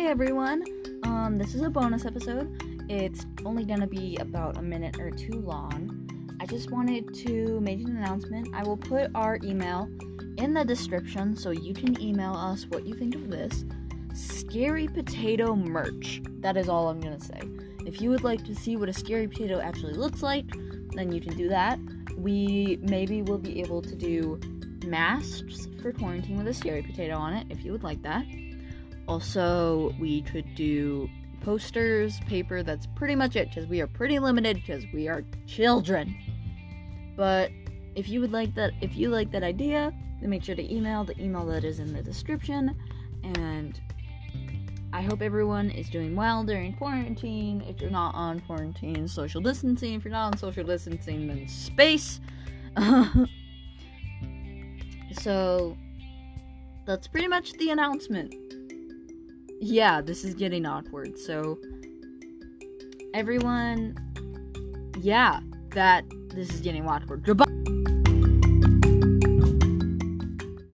everyone. Um, this is a bonus episode. It's only gonna be about a minute or two long. I just wanted to make an announcement. I will put our email in the description so you can email us what you think of this. Scary potato merch. That is all I'm gonna say. If you would like to see what a scary potato actually looks like, then you can do that. We maybe will be able to do masks for quarantine with a scary potato on it if you would like that. Also, we could do posters, paper, that's pretty much it because we are pretty limited because we are children. But if you would like that if you like that idea, then make sure to email the email that is in the description and I hope everyone is doing well during quarantine. If you're not on quarantine, social distancing. If you're not on social distancing, then space. so that's pretty much the announcement. Yeah, this is getting awkward. So everyone, yeah, that this is getting awkward. Goodbye.